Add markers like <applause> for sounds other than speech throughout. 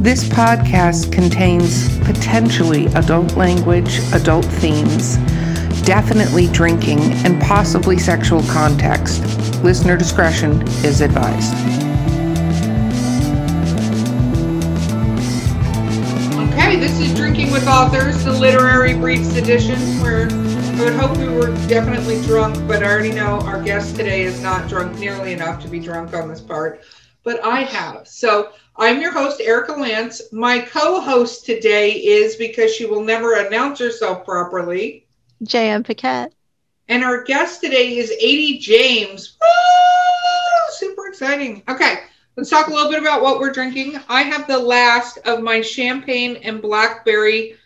This podcast contains potentially adult language, adult themes, definitely drinking, and possibly sexual context. Listener discretion is advised. Okay, this is Drinking with Authors, the Literary Briefs edition, where I would hope we were definitely drunk, but I already know our guest today is not drunk nearly enough to be drunk on this part, but I have. So I'm your host, Erica Lance. My co host today is because she will never announce herself properly. J.M. Paquette. And our guest today is Aidèe Jaimes. Woo! Super exciting. Okay, let's talk a little bit about what we're drinking. I have the last of my champagne and blackberry,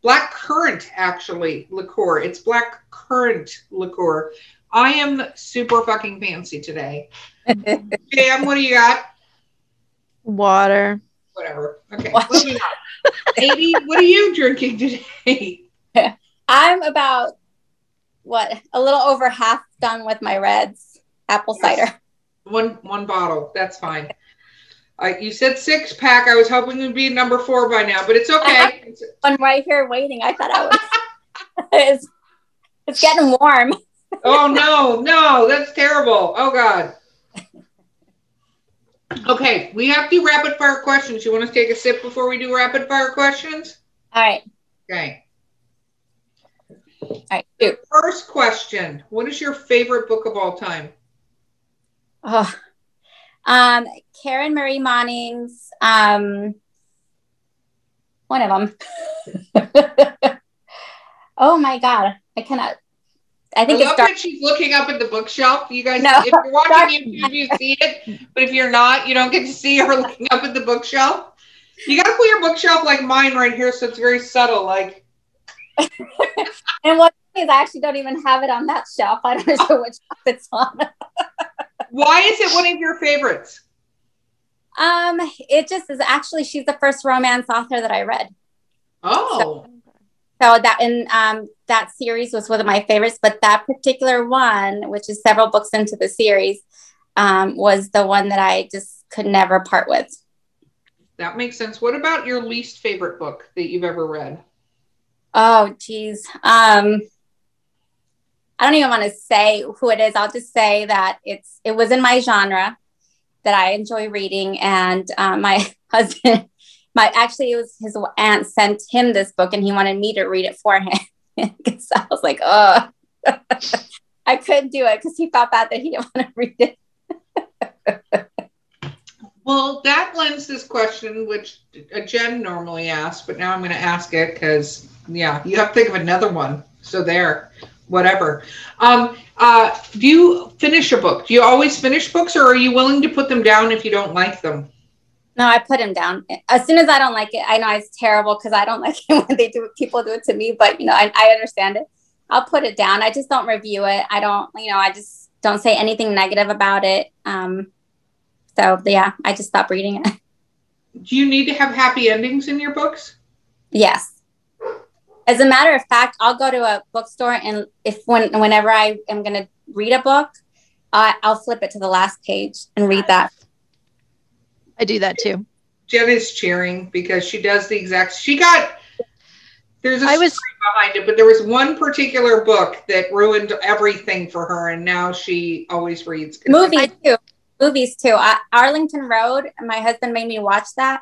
black currant actually liqueur. It's black currant liqueur. I am super fucking fancy today. Jam, what do you got? Water. Whatever. Okay, moving on. Aidèe, what are you drinking today? I'm about what a little over half done with my reds apple Yes. cider. One one bottle. That's fine. Uh, you said six pack. I was hoping it'd be number four by now, but it's okay. <laughs> I'm right here waiting. I thought I was. <laughs> it's, it's getting warm. oh no, no, that's terrible. Oh god. Okay, we have to do rapid fire questions. You want to take a sip before we do rapid fire questions? All right. Okay. All right. First question: What is your favorite book of all time? Oh. Um, Karen Marie Moning's um, one of them. <laughs> oh my god, I cannot. I I think love it's dark. that she's looking up at the bookshelf. You guys, No. if you're watching YouTube, you see it. But if you're not, you don't get to see her <laughs> looking up at the bookshelf. You got to put your bookshelf like mine right here, so it's very subtle. Like, <laughs> And what is I actually don't even have it on that shelf. I don't know which shelf it's on. <laughs> why is it one of your favorites? Um, it just is actually she's the first romance author that I read. Oh, So that in um that series was one of my favorites, but that particular one, which is several books into the series, um, was the one that I just could never part with. that makes sense. What about your least favorite book that you've ever read? Oh geez. Um I don't even want to say who it is. I'll just say that it's it was in my genre that I enjoy reading, and um, my <laughs> husband, my actually it was his aunt sent him this book, and he wanted me to read it for him <laughs> because I was like, oh, <laughs> I couldn't do it because he felt bad that he didn't <laughs> want to read it. Well, that lends this question, which uh, Jen normally asks, but now I'm going to ask it because, yeah, you have to think of another one. So there, whatever. Um, uh, do you finish a book? Do you always finish books, or are you willing to put them down if you don't like them? No, I put him down as soon as I don't like it. I know it's terrible because I don't <laughs> like it when they do people do it to me, but you know I, I understand it. I'll put it down. I just don't review it. I don't, you know, I just don't say anything negative about it. Um, so yeah, I just stop reading it. <laughs> Do you need to have happy endings in your books? yes. As a matter of fact, I'll go to a bookstore and if when whenever I am going to read a book, I I'll flip it to the last page and read that. I do that too. Jen is cheering because she does the exact. She got. There's a I was- story behind it, but there was one particular book that ruined everything for her, and now she always reads. movies too movies too uh, arlington road my husband made me watch that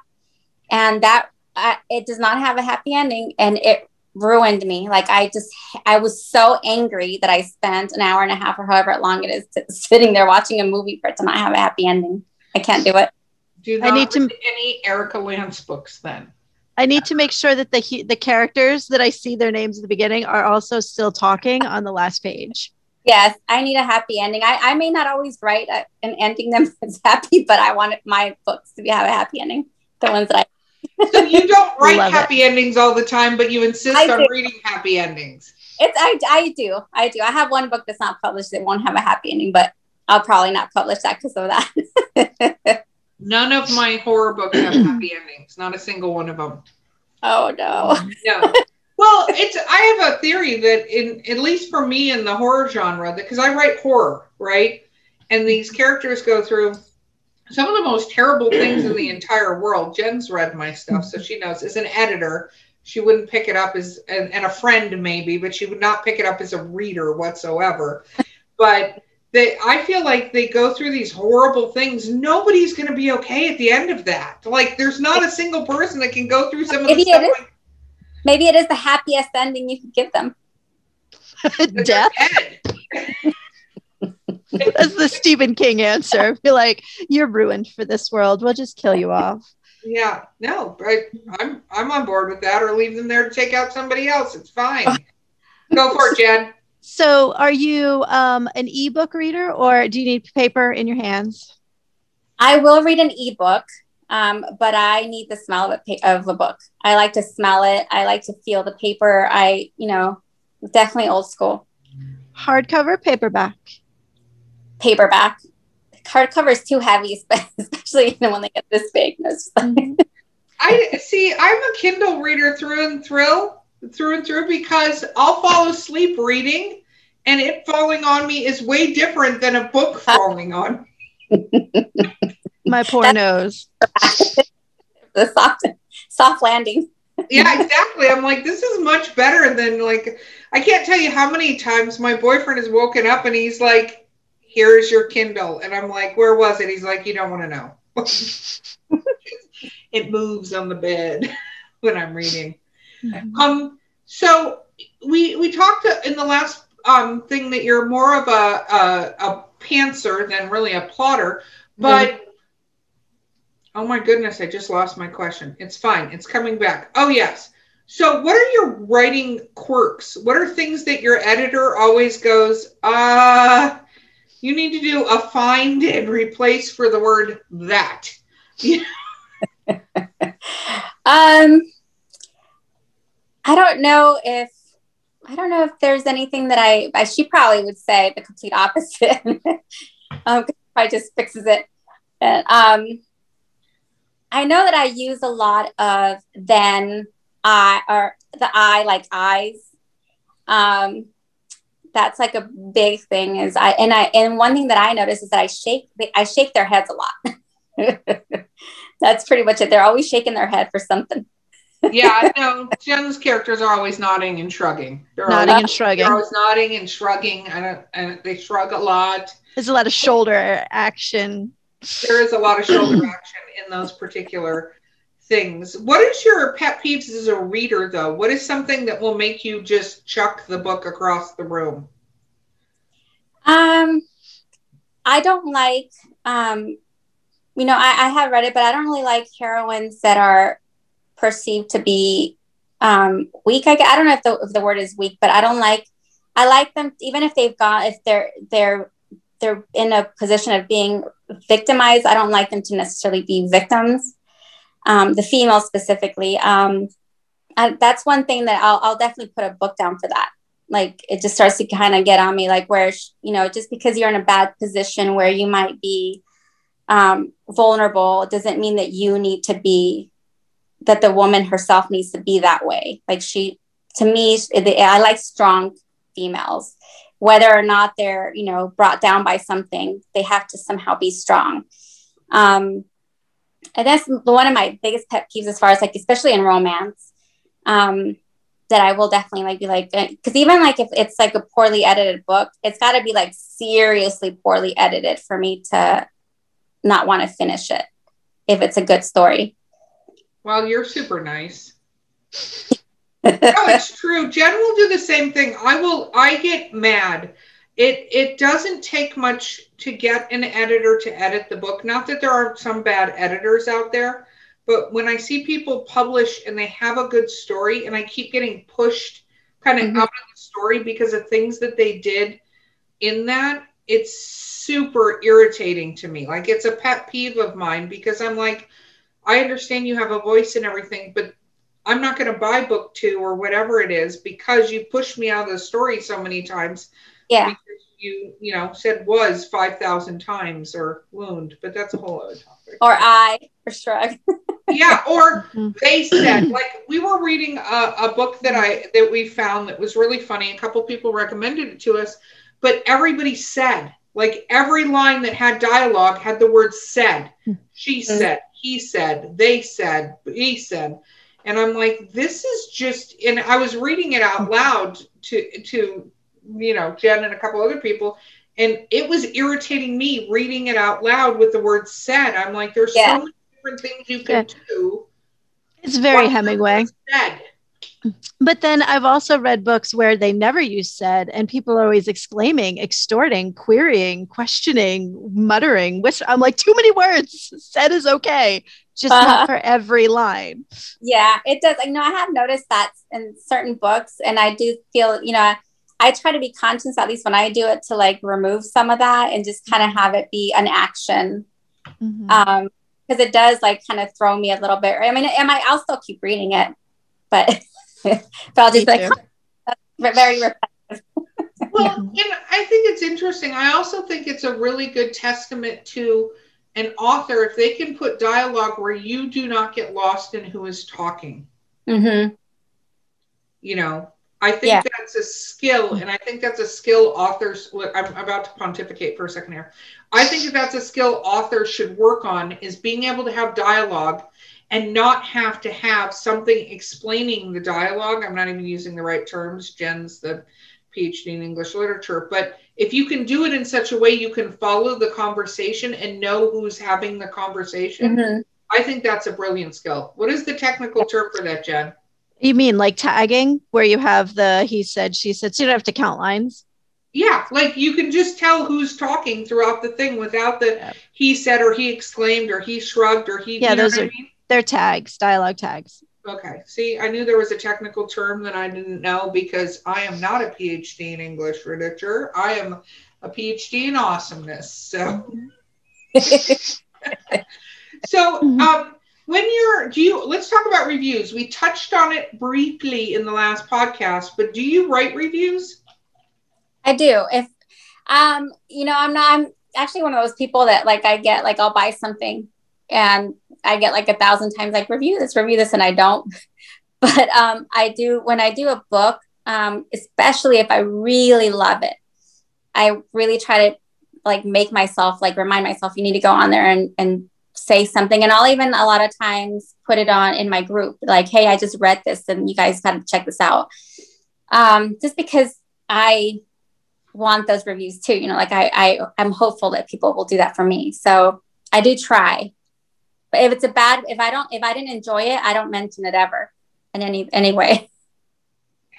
and that uh, it does not have a happy ending and it ruined me like i just i was so angry that i spent an hour and a half or however long it is to, <laughs> sitting there watching a movie for it to not have a happy ending i can't do it Do I not need to- read any Erica Lance books then. I need to make sure that the the characters that I see their names at the beginning are also still talking on the last page. yes i need a happy ending i, I may not always write uh, an ending them as <laughs> happy but i want my books to be, have a happy ending the ones that i <laughs> So you don't <laughs> write Love it. happy endings all the time, but you insist I on do. reading happy endings. It's I, I do I do I have one book that's not published that won't have a happy ending, but I'll probably not publish that because of that. None of my horror books have happy endings. Not a single one of them. oh no! No. Well, it's I have a theory that in at least for me in the horror genre, because I write horror, right? And these characters go through some of the most terrible things in the entire world. Jen's read my stuff, so she knows. As an editor, she wouldn't pick it up as and, and a friend maybe, but she would not pick it up as a reader whatsoever. But they, I feel like they go through these horrible things. Nobody's going to be okay at the end of that. Like, there's not a single person that can go through some of Maybe the it stuff. is. Like, Maybe it is the happiest ending you could give them. <laughs> Death. dead. <laughs> That's the Stephen King answer. Be like, you're ruined for this world. We'll just kill you off. Yeah, no, I, I'm I'm on board with that, or leave them there to take out somebody else. It's fine. <laughs> Go for it, Jen. So, are you um, an ebook reader, or do you need paper in your hands? I will read an ebook, um, but I need the smell of a, pa- of a book. I like to smell it. I like to feel the paper. I, you know, definitely old school. Hardcover, paperback. Paperback. Hardcover is too heavy, <laughs> especially you know, when they get this big. Like- <laughs> I see. I'm a Kindle reader through and through, through and through, because I'll fall asleep reading, and it falling on me is way different than a book <laughs> falling on. My poor nose. <laughs> the soft, soft landing. Yeah, exactly. I'm like, this is much better than like. I can't tell you how many times my boyfriend has woken up and he's like, "Here's your Kindle," and I'm like, "Where was it?" He's like, "You don't want to know." <laughs> it moves on the bed when I'm reading. Um, so we we talked in the last um thing that you're more of a a, a pantser than really a plotter, but oh my goodness, I just lost my question. It's fine, it's coming back. Oh yes. So what are your writing quirks? What are things that your editor always goes, uh you need to do a find and replace for the word that. <laughs> <laughs> Um, I don't know if I don't know if there's anything that I, I she probably would say the complete opposite. <laughs> um, I just fixes it. Um, I know that I use a lot of then I or the I like eyes. Um, that's like a big thing is I and I and one thing that I notice is that I shake I shake their heads a lot. <laughs> that's pretty much it. They're always shaking their head for something. Yeah, no, Jen's characters are always nodding and shrugging. They're Nodding always, and shrugging. they're always nodding and shrugging, and, and they shrug a lot. There's a lot of shoulder action. There is a lot of shoulder <clears throat> action in those particular things. What is your pet peeves as a reader, though? What is something that will make you just chuck the book across the room? Um, I don't like, um, you know, I, I have read it, but I don't really like heroines that are perceived to be um, weak. I, I don't know if the, if the word is weak, but I don't like. I like them even if they've got if they're they're they're in a position of being victimized. I don't like them to necessarily be victims. Um, the female specifically. Um, I, that's one thing that I'll, I'll definitely put a book down for that like it just starts to kind of get on me like where you know just because you're in a bad position where you might be um, vulnerable doesn't mean that you need to be that the woman herself needs to be that way. Like she to me i like strong females. Whether or not they're you know brought down by something they have to somehow be strong. Um and that's one of my biggest pet peeves as far as like especially in romance um that I will definitely like be like because even like if it's like a poorly edited book, it's got to be like seriously poorly edited for me to not want to finish it if it's a good story. Well, you're super nice. No, it's true. Jen will do the same thing. I will. I get mad. It it doesn't take much to get an editor to edit the book. Not that there aren't some bad editors out there, but when I see people publish and they have a good story, and I keep getting pushed kind of Mhm. out of the story because of things that they did in that, it's super irritating to me. Like it's a pet peeve of mine because I'm like, I understand you have a voice and everything, but I'm not going to buy book two or whatever it is because you pushed me out of the story so many times. yeah. Because you, you know, said was 5,000 times or wound, but that's a whole other topic. Or I or shrug. <laughs> yeah. Or Mhm. they said, like, we were reading a, a book that I, that we found that was really funny. A couple people recommended it to us, but everybody said, Like every line that had dialogue had the word said. Hmm. She hmm. said, he said, they said, he said. And I'm like, this is just and I was reading it out hmm. loud to to you know, Jen and a couple other people, and it was irritating me reading it out loud with the word said. I'm like, there's Yeah. so many different things you can do. It's very Why not Hemingway. Said. But then I've also read books where they never use said, and people are always exclaiming, extorting, querying, questioning, muttering, which I'm like, too many words. Said is okay, just Uh-huh. not for every line. Yeah, it does. I know I have noticed that in certain books, and I do feel, you know, I try to be conscious, at least when I do it, to like remove some of that and just kind of have it be an action. Mhm. Um, because it does like kind of throw me a little bit. I mean, I I'll still keep reading it, but <laughs> but I'll just be like <laughs> very. <laughs> Well, and I think it's interesting. I also think it's a really good testament to an author if they can put dialogue where you do not get lost in who is talking. Mm-hmm. You know, I think Yeah. that's a skill, and I think that's a skill authors. I'm about to pontificate for a second here. I think that that's a skill authors should work on is being able to have dialogue and not have to have something explaining the dialogue. I'm not even using the right terms. Jen's the PhD in English literature, but if you can do it in such a way you can follow the conversation and know who's having the conversation, Mm-hmm. I think that's a brilliant skill. What is the technical term for that, Jen? You mean like tagging, where you have the he said, she said, so you don't have to count lines? Yeah, like you can just tell who's talking throughout the thing without the Yeah. he said or he exclaimed or he shrugged or he. Yeah, you know those what I are- mean? They're tags, dialogue tags. Okay. See, I knew there was a technical term that I didn't know because I am not a PhD in English literature. I am a PhD in awesomeness. So, <laughs> so Mhm. um, when you're, do you? Let's talk about reviews. We touched on it briefly in the last podcast, but do you write reviews? I do. If um, you know, I'm not I'm actually one of those people that like I get like I'll buy something and I get like a thousand times like review this, review this, and I don't. <laughs> But um I do when I do a book, um, especially if I really love it, I really try to like make myself like remind myself you need to go on there and and say something. And I'll even a lot of times put it on in my group, like, hey, I just read this and you guys gotta check this out. Um, just because I want those reviews too. You know, like I, I I'm hopeful that people will do that for me. So I do try. But if it's a bad, if I don't, if I didn't enjoy it, I don't mention it ever in any any way.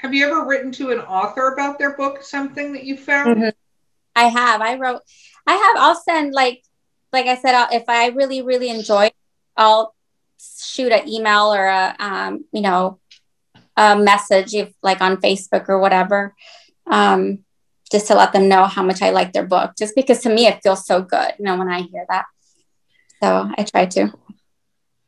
Have you ever written to an author about their book, something that you found? Mhm. I have. I wrote. I have. I'll send like, like I said, I'll, if I really really enjoy, it, I'll shoot an email or a um, you know, a message if like on Facebook or whatever, um, just to let them know how much I like their book. Just because to me it feels so good, you know, when I hear that. So I try to.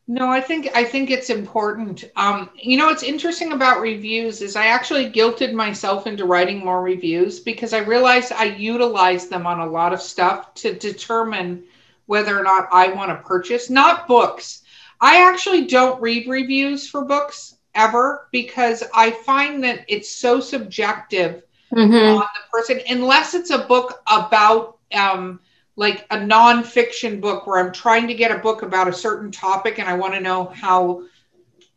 No, I think I think it's important. Um, you know, what's interesting about reviews is I actually guilted myself into writing more reviews because I realized I utilize them on a lot of stuff to determine whether or not I want to purchase, not books. I actually don't read reviews for books ever because I find that it's so subjective Mhm. on the person unless it's a book about um like a nonfiction book where I'm trying to get a book about a certain topic and I want to know how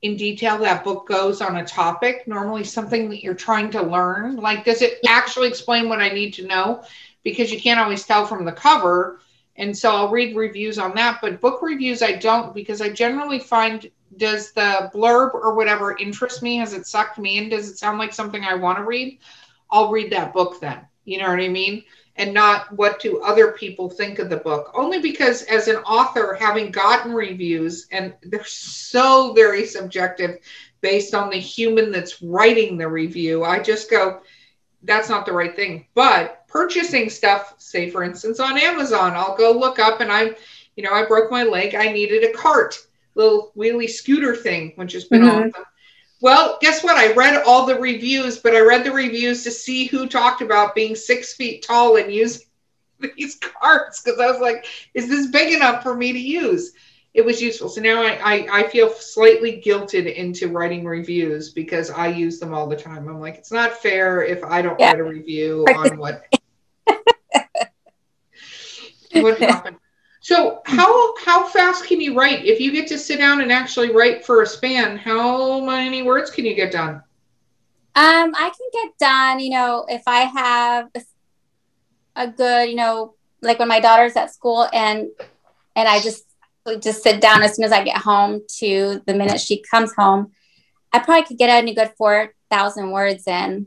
in detail that book goes on a topic. Normally something that you're trying to learn. Like, does it actually explain what I need to know? Because you can't always tell from the cover. And so I'll read reviews on that. But book reviews I don't because I generally find does the blurb or whatever interest me? Has it sucked me in? Does it sound like something I want to read? I'll read that book then. You know what I mean? And not what do other people think of the book. Only because as an author, having gotten reviews, and they're so very subjective based on the human that's writing the review, I just go, that's not the right thing. But purchasing stuff, say for instance on Amazon, I'll go look up and I'm, you know, I broke my leg. I needed a cart, little wheelie scooter thing, which has been Mhm. awesome. Well, guess what? I read all the reviews, but I read the reviews to see who talked about being six feet tall and using <laughs> these carts because I was like, is this big enough for me to use? It was useful. So now I, I, I feel slightly guilted into writing reviews because I use them all the time. I'm like, it's not fair if I don't Yeah. write a review on what. <laughs> what happened? So how how fast can you write? If you get to sit down and actually write for a span, how many words can you get done? Um, I can get done, you know, if I have a, a good, you know, like when my daughter's at school and and I just just sit down as soon as I get home to the minute she comes home, I probably could get a good four thousand words in.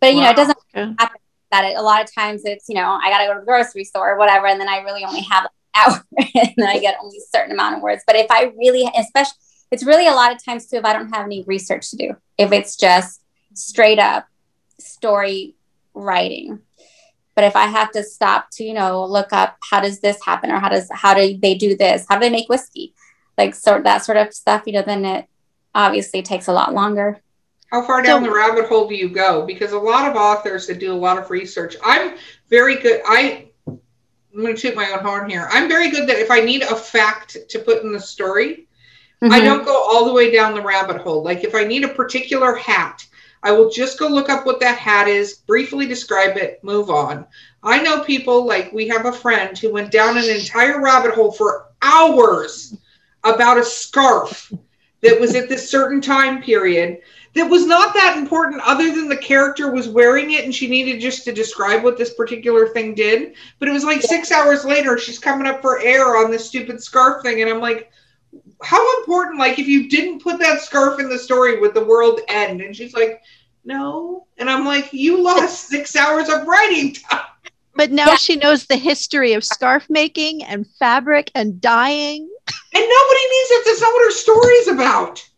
But you wow. know, it doesn't happen that it, a lot of times it's you know I got to go to the grocery store or whatever, and then I really only have an <laughs> hour, and then I get only a certain amount of words. But if I really, especially, it's really a lot of times too if I don't have any research to do. If it's just straight up story writing but if i have to stop to you know look up how does this happen or how does how do they do this how do they make whiskey like sort that sort of stuff you know then it obviously takes a lot longer how far down so, the rabbit hole do you go because a lot of authors that do a lot of research i'm very good i i'm going to toot my own horn here i'm very good that if i need a fact to put in the story mm-hmm. i don't go all the way down the rabbit hole like if i need a particular hat I will just go look up what that hat is, briefly describe it, move on. I know people like we have a friend who went down an entire rabbit hole for hours about a scarf that was at this certain time period that was not that important other than the character was wearing it and she needed just to describe what this particular thing did. But it was like six hours later she's coming up for air on this stupid scarf thing and i'm like how important like if you didn't put that scarf in the story would the world end? And she's like no. And i'm like you lost six hours of writing time. but now yeah. she knows the history of scarf making and fabric and dyeing. And nobody needs it that's not what her story's about.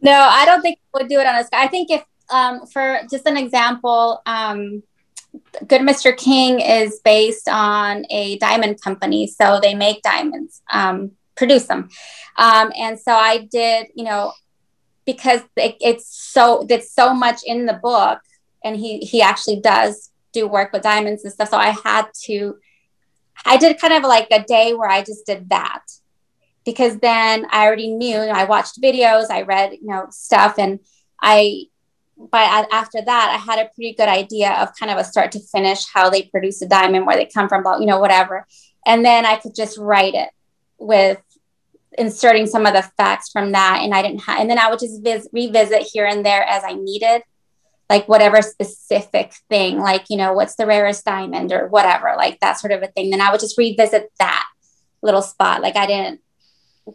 No i don't think I would do it on a sky. I think if um, for just an example um, good mr king is based on a diamond company so they make diamonds um, produce them. Um, and so I did, you know, because it, it's so it's so much in the book, and he he actually does do work with diamonds and stuff. So I had to, I did kind of like a day where I just did that because then I already knew. I watched videos, I read you know stuff, and I. But after that, I had a pretty good idea of kind of a start to finish how they produce a diamond, where they come from, you know, whatever. And then I could just write it with inserting some of the facts from that and i didn't have and then i would just vis- revisit here and there as i needed like whatever specific thing like you know what's the rarest diamond or whatever like that sort of a thing then i would just revisit that little spot like i didn't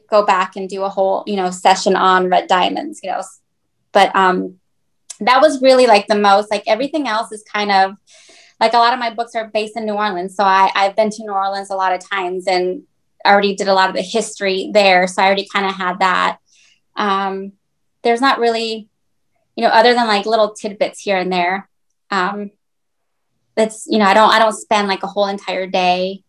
go back and do a whole you know session on red diamonds you know but um that was really like the most like everything else is kind of like a lot of my books are based in new orleans so i i've been to new orleans a lot of times and already did a lot of the history there. So I already kind of had that. Um, there's not really, you know, other than like little tidbits here and there. Um, that's, you know, I don't, I don't spend like a whole entire day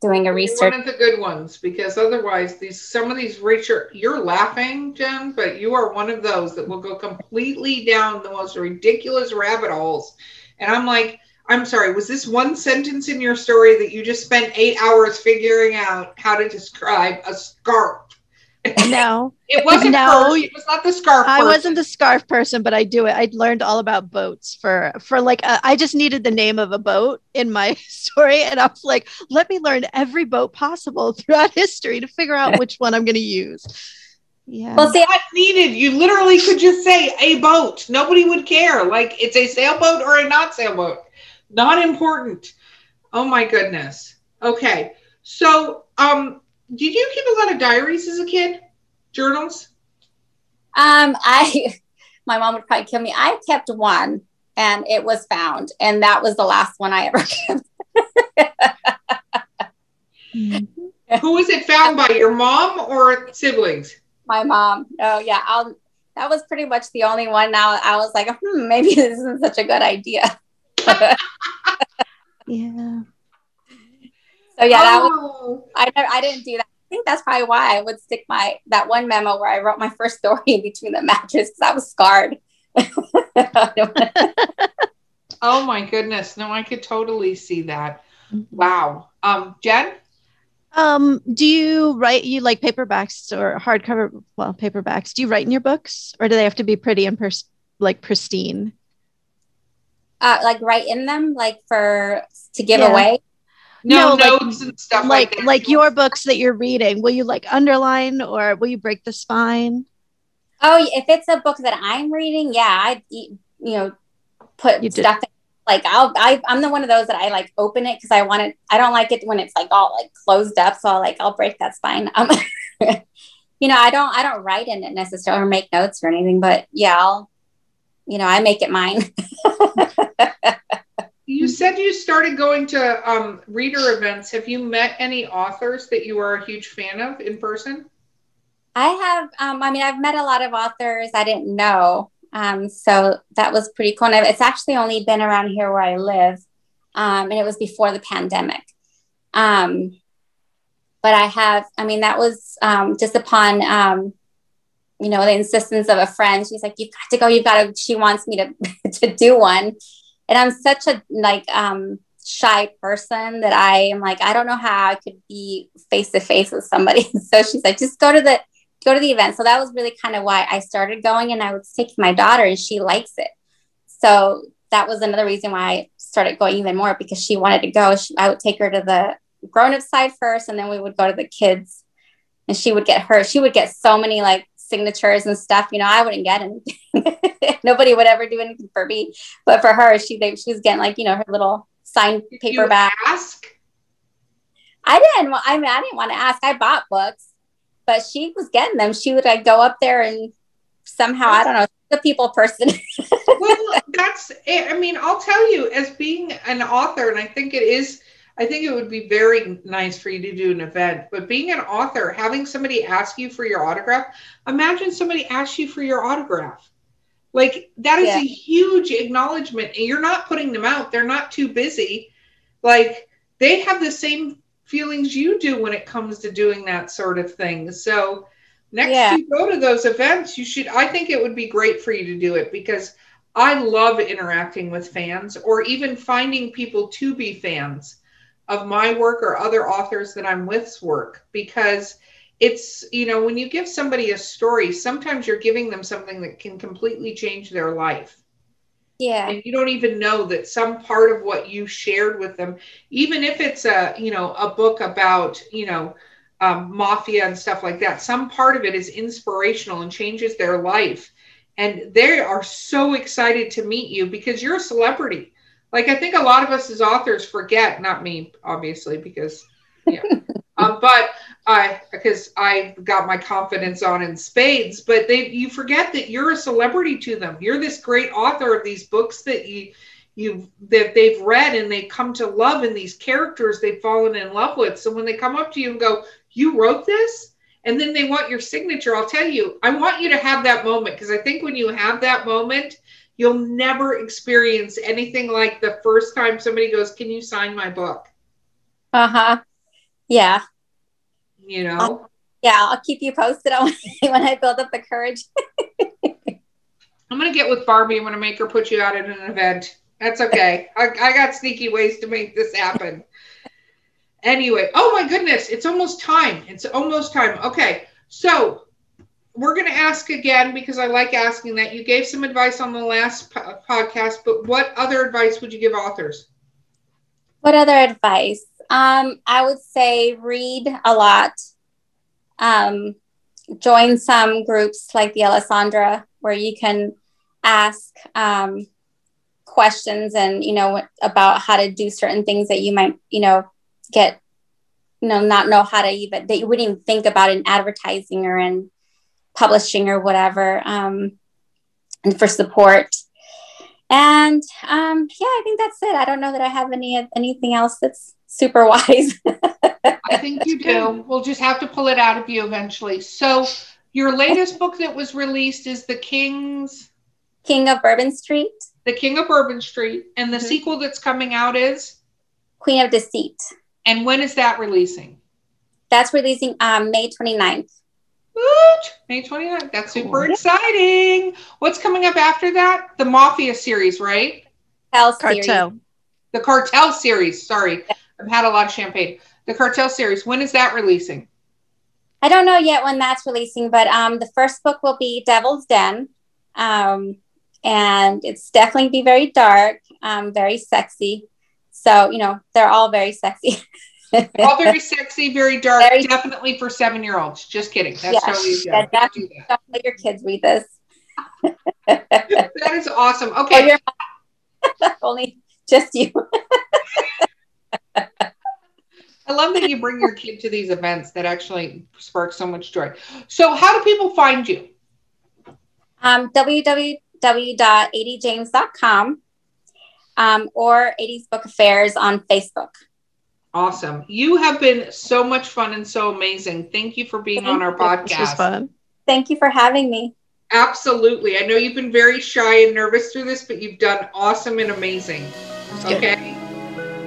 doing a research. One of the good ones, because otherwise these, some of these research, you're laughing, Jen, but you are one of those that will go completely down the most ridiculous rabbit holes. And I'm like, I'm sorry, was this one sentence in your story that you just spent eight hours figuring out how to describe a scarf? No, <laughs> it wasn't. No, it was not the scarf. I wasn't the scarf person, but I do it. I learned all about boats for for like a, I just needed the name of a boat in my <laughs> story, and I was like, let me learn every boat possible throughout history to figure out which one I'm going to use. Yeah. Well, see, not needed. You literally could just say a boat. Nobody would care. Like it's a sailboat or a not sailboat. Not important. Oh my goodness. Okay. So, um, did you keep a lot of diaries as a kid? Journals? Um, I <laughs> my mom would probably kill me. I kept one and it was found, and that was the last one I ever kept. <laughs> Who was it found by? Your mom or siblings? My mom. Oh yeah, I'll that was pretty much the only one. Now I was like, hmm, maybe <laughs> this isn't such a good idea. yeah. So yeah, that was, oh. I I didn't do that. I think that's probably why I would stick my that one memo where I wrote my first story in between the matches because I was scarred. <laughs> oh my goodness! No, I could totally see that. Wow. Um, Jen. Um, do you write you like paperbacks or hardcover? Well, paperbacks. Do you write in your books, or do they have to be pretty and pers- like pristine? uh, like write in them, like for to give yeah. away? No, No, like- notes and stuff like like that. like your books that you're reading will you like underline or will you break the spine Oh, if it's a book that I'm reading, yeah, I you know put You stuff. In, like I'll I, I'm the one of those that I like open it because I want it. I don't like it when it's like all like closed up. So I'll like I'll break that spine. Um, <laughs> you know, I don't I don't write in it necessarily or make notes or anything, but yeah, I'll you know I make it mine. <laughs> You said you started going to um, reader events. Have you met any authors that you are a huge fan of in person? I have, um, I mean, I've met a lot of authors I didn't know. Um, so that was pretty cool. And it's actually only been around here where I live. Um, and it was before the pandemic. Um, but I have, I mean, that was um, just upon, um, you know, the insistence of a friend. She's like, you've got to go, you've got to, she wants me to, <laughs> to do one. And I'm such a like um, shy person that I am like, I don't know how I could be face to face with somebody. <laughs> so she's like, just go to the, go to the event. So that was really kind of why I started going and I was taking my daughter and she likes it. So that was another reason why I started going even more because she wanted to go. She, I would take her to the grown up side first and then we would go to the kids and she would get her, she would get so many like signatures and stuff. You know, I wouldn't get anything. <laughs> Nobody would ever do anything for me. But for her, she, they, she was getting like, you know, her little signed Did you paperback. ask? I didn't. I mean, I didn't want to ask. I bought books, but she was getting them. She would like go up there and somehow I don't know. The people person. <laughs> well, that's it. I mean, I'll tell you, as being an author, and I think it is, I think it would be very nice for you to do an event, but being an author, having somebody ask you for your autograph, imagine somebody asks you for your autograph. Like, that is Yeah. a huge acknowledgement, and you're not putting them out. They're not too busy. Like, they have the same feelings you do when it comes to doing that sort of thing. So, next Yeah. you go to those events, you should, I think it would be great for you to do it because I love interacting with fans or even finding people to be fans of my work or other authors that I'm with's work because it's, you know, when you give somebody a story, sometimes you're giving them something that can completely change their life. yeah. And you don't even know that some part of what you shared with them, even if it's a, you know, a book about, you know, um, mafia and stuff like that, some part of it is inspirational and changes their life. And they are so excited to meet you because you're a celebrity. Like I think a lot of us as authors forget, not me, obviously, because yeah. <laughs> um, but I because I got my confidence on in spades, but they you forget that you're a celebrity to them. You're this great author of these books that you you that they've read and they come to love and these characters they've fallen in love with. So when they come up to you and go, "You wrote this?" and then they want your signature, I'll tell you, I want you to have that moment because I think when you have that moment, you'll never experience anything like the first time somebody goes, "Can you sign my book?" Uh huh. Yeah. You know. Yeah. I'll keep you posted on <laughs> when I build up the courage. <laughs> I'm gonna get with Barbie. I'm gonna make her put you out at an event. That's okay. I, I got sneaky ways to make this happen. Anyway, oh my goodness, it's almost time. It's almost time. Okay, so we're gonna ask again because I like asking that. You gave some advice on the last po- podcast, but what other advice would you give authors? What other advice? Um, I would say read a lot. Um, join some groups like the Alessandra where you can ask um, questions and you know about how to do certain things that you might you know get you know not know how to even that you wouldn't even think about in advertising or in publishing or whatever um, and for support and um, yeah i think that's it i don't know that i have any anything else that's super <laughs> wise I think you do. We'll just have to pull it out of you eventually. So, your latest book that was released is The King's king of bourbon street The King of Bourbon Street, and the Mhm. sequel that's coming out is. queen of deceit And when is that releasing? that's releasing um, may 29th Woot! May 29th. That's super Cool. exciting. What's coming up after that? The Mafia series, right? Hell series. Cartel. The Cartel series. Sorry, I've had a lot of champagne. The Cartel series. When is that releasing? I don't know yet when that's releasing, but um, the first book will be Devil's Den. Um, and it's definitely be very dark, um, very sexy. So, you know, they're all very sexy. <laughs> all <laughs> very sexy, very dark, Very- definitely for seven year olds. Just kidding. That's Yeah. totally Yeah, don't do that. Don't let your kids read this. <laughs> That is awesome. <laughs> Okay. only just you. I love that you bring your kid to these events that actually spark so much joy. So, how do people find you? Um, www.adjames.com um, or Aidèe's Book Affairs on Facebook. Awesome. You have been so much fun and so amazing. Thank you for being on our podcast. This was fun. Thank you for having me. Absolutely. I know you've been very shy and nervous through this, but you've done awesome and amazing. Okay.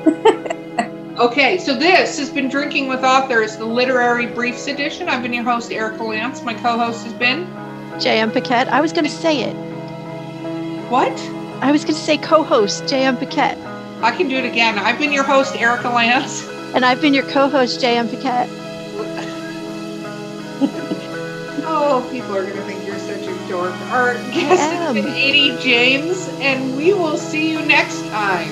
<laughs> okay, so this has been Drinking with Authors, the literary briefs edition. I've been your host, Erica Lance. My co host has been J.M. Paquette. I was going to say it. what? I was going to say co-host J.M. Paquette. I can do it again. I've been your host, Erica Lance. And I've been your co-host J.M. Paquette. <laughs> Oh, people are going to think you're such a dork. Our guest has been Aidèe Jaimes, and we will see you next time.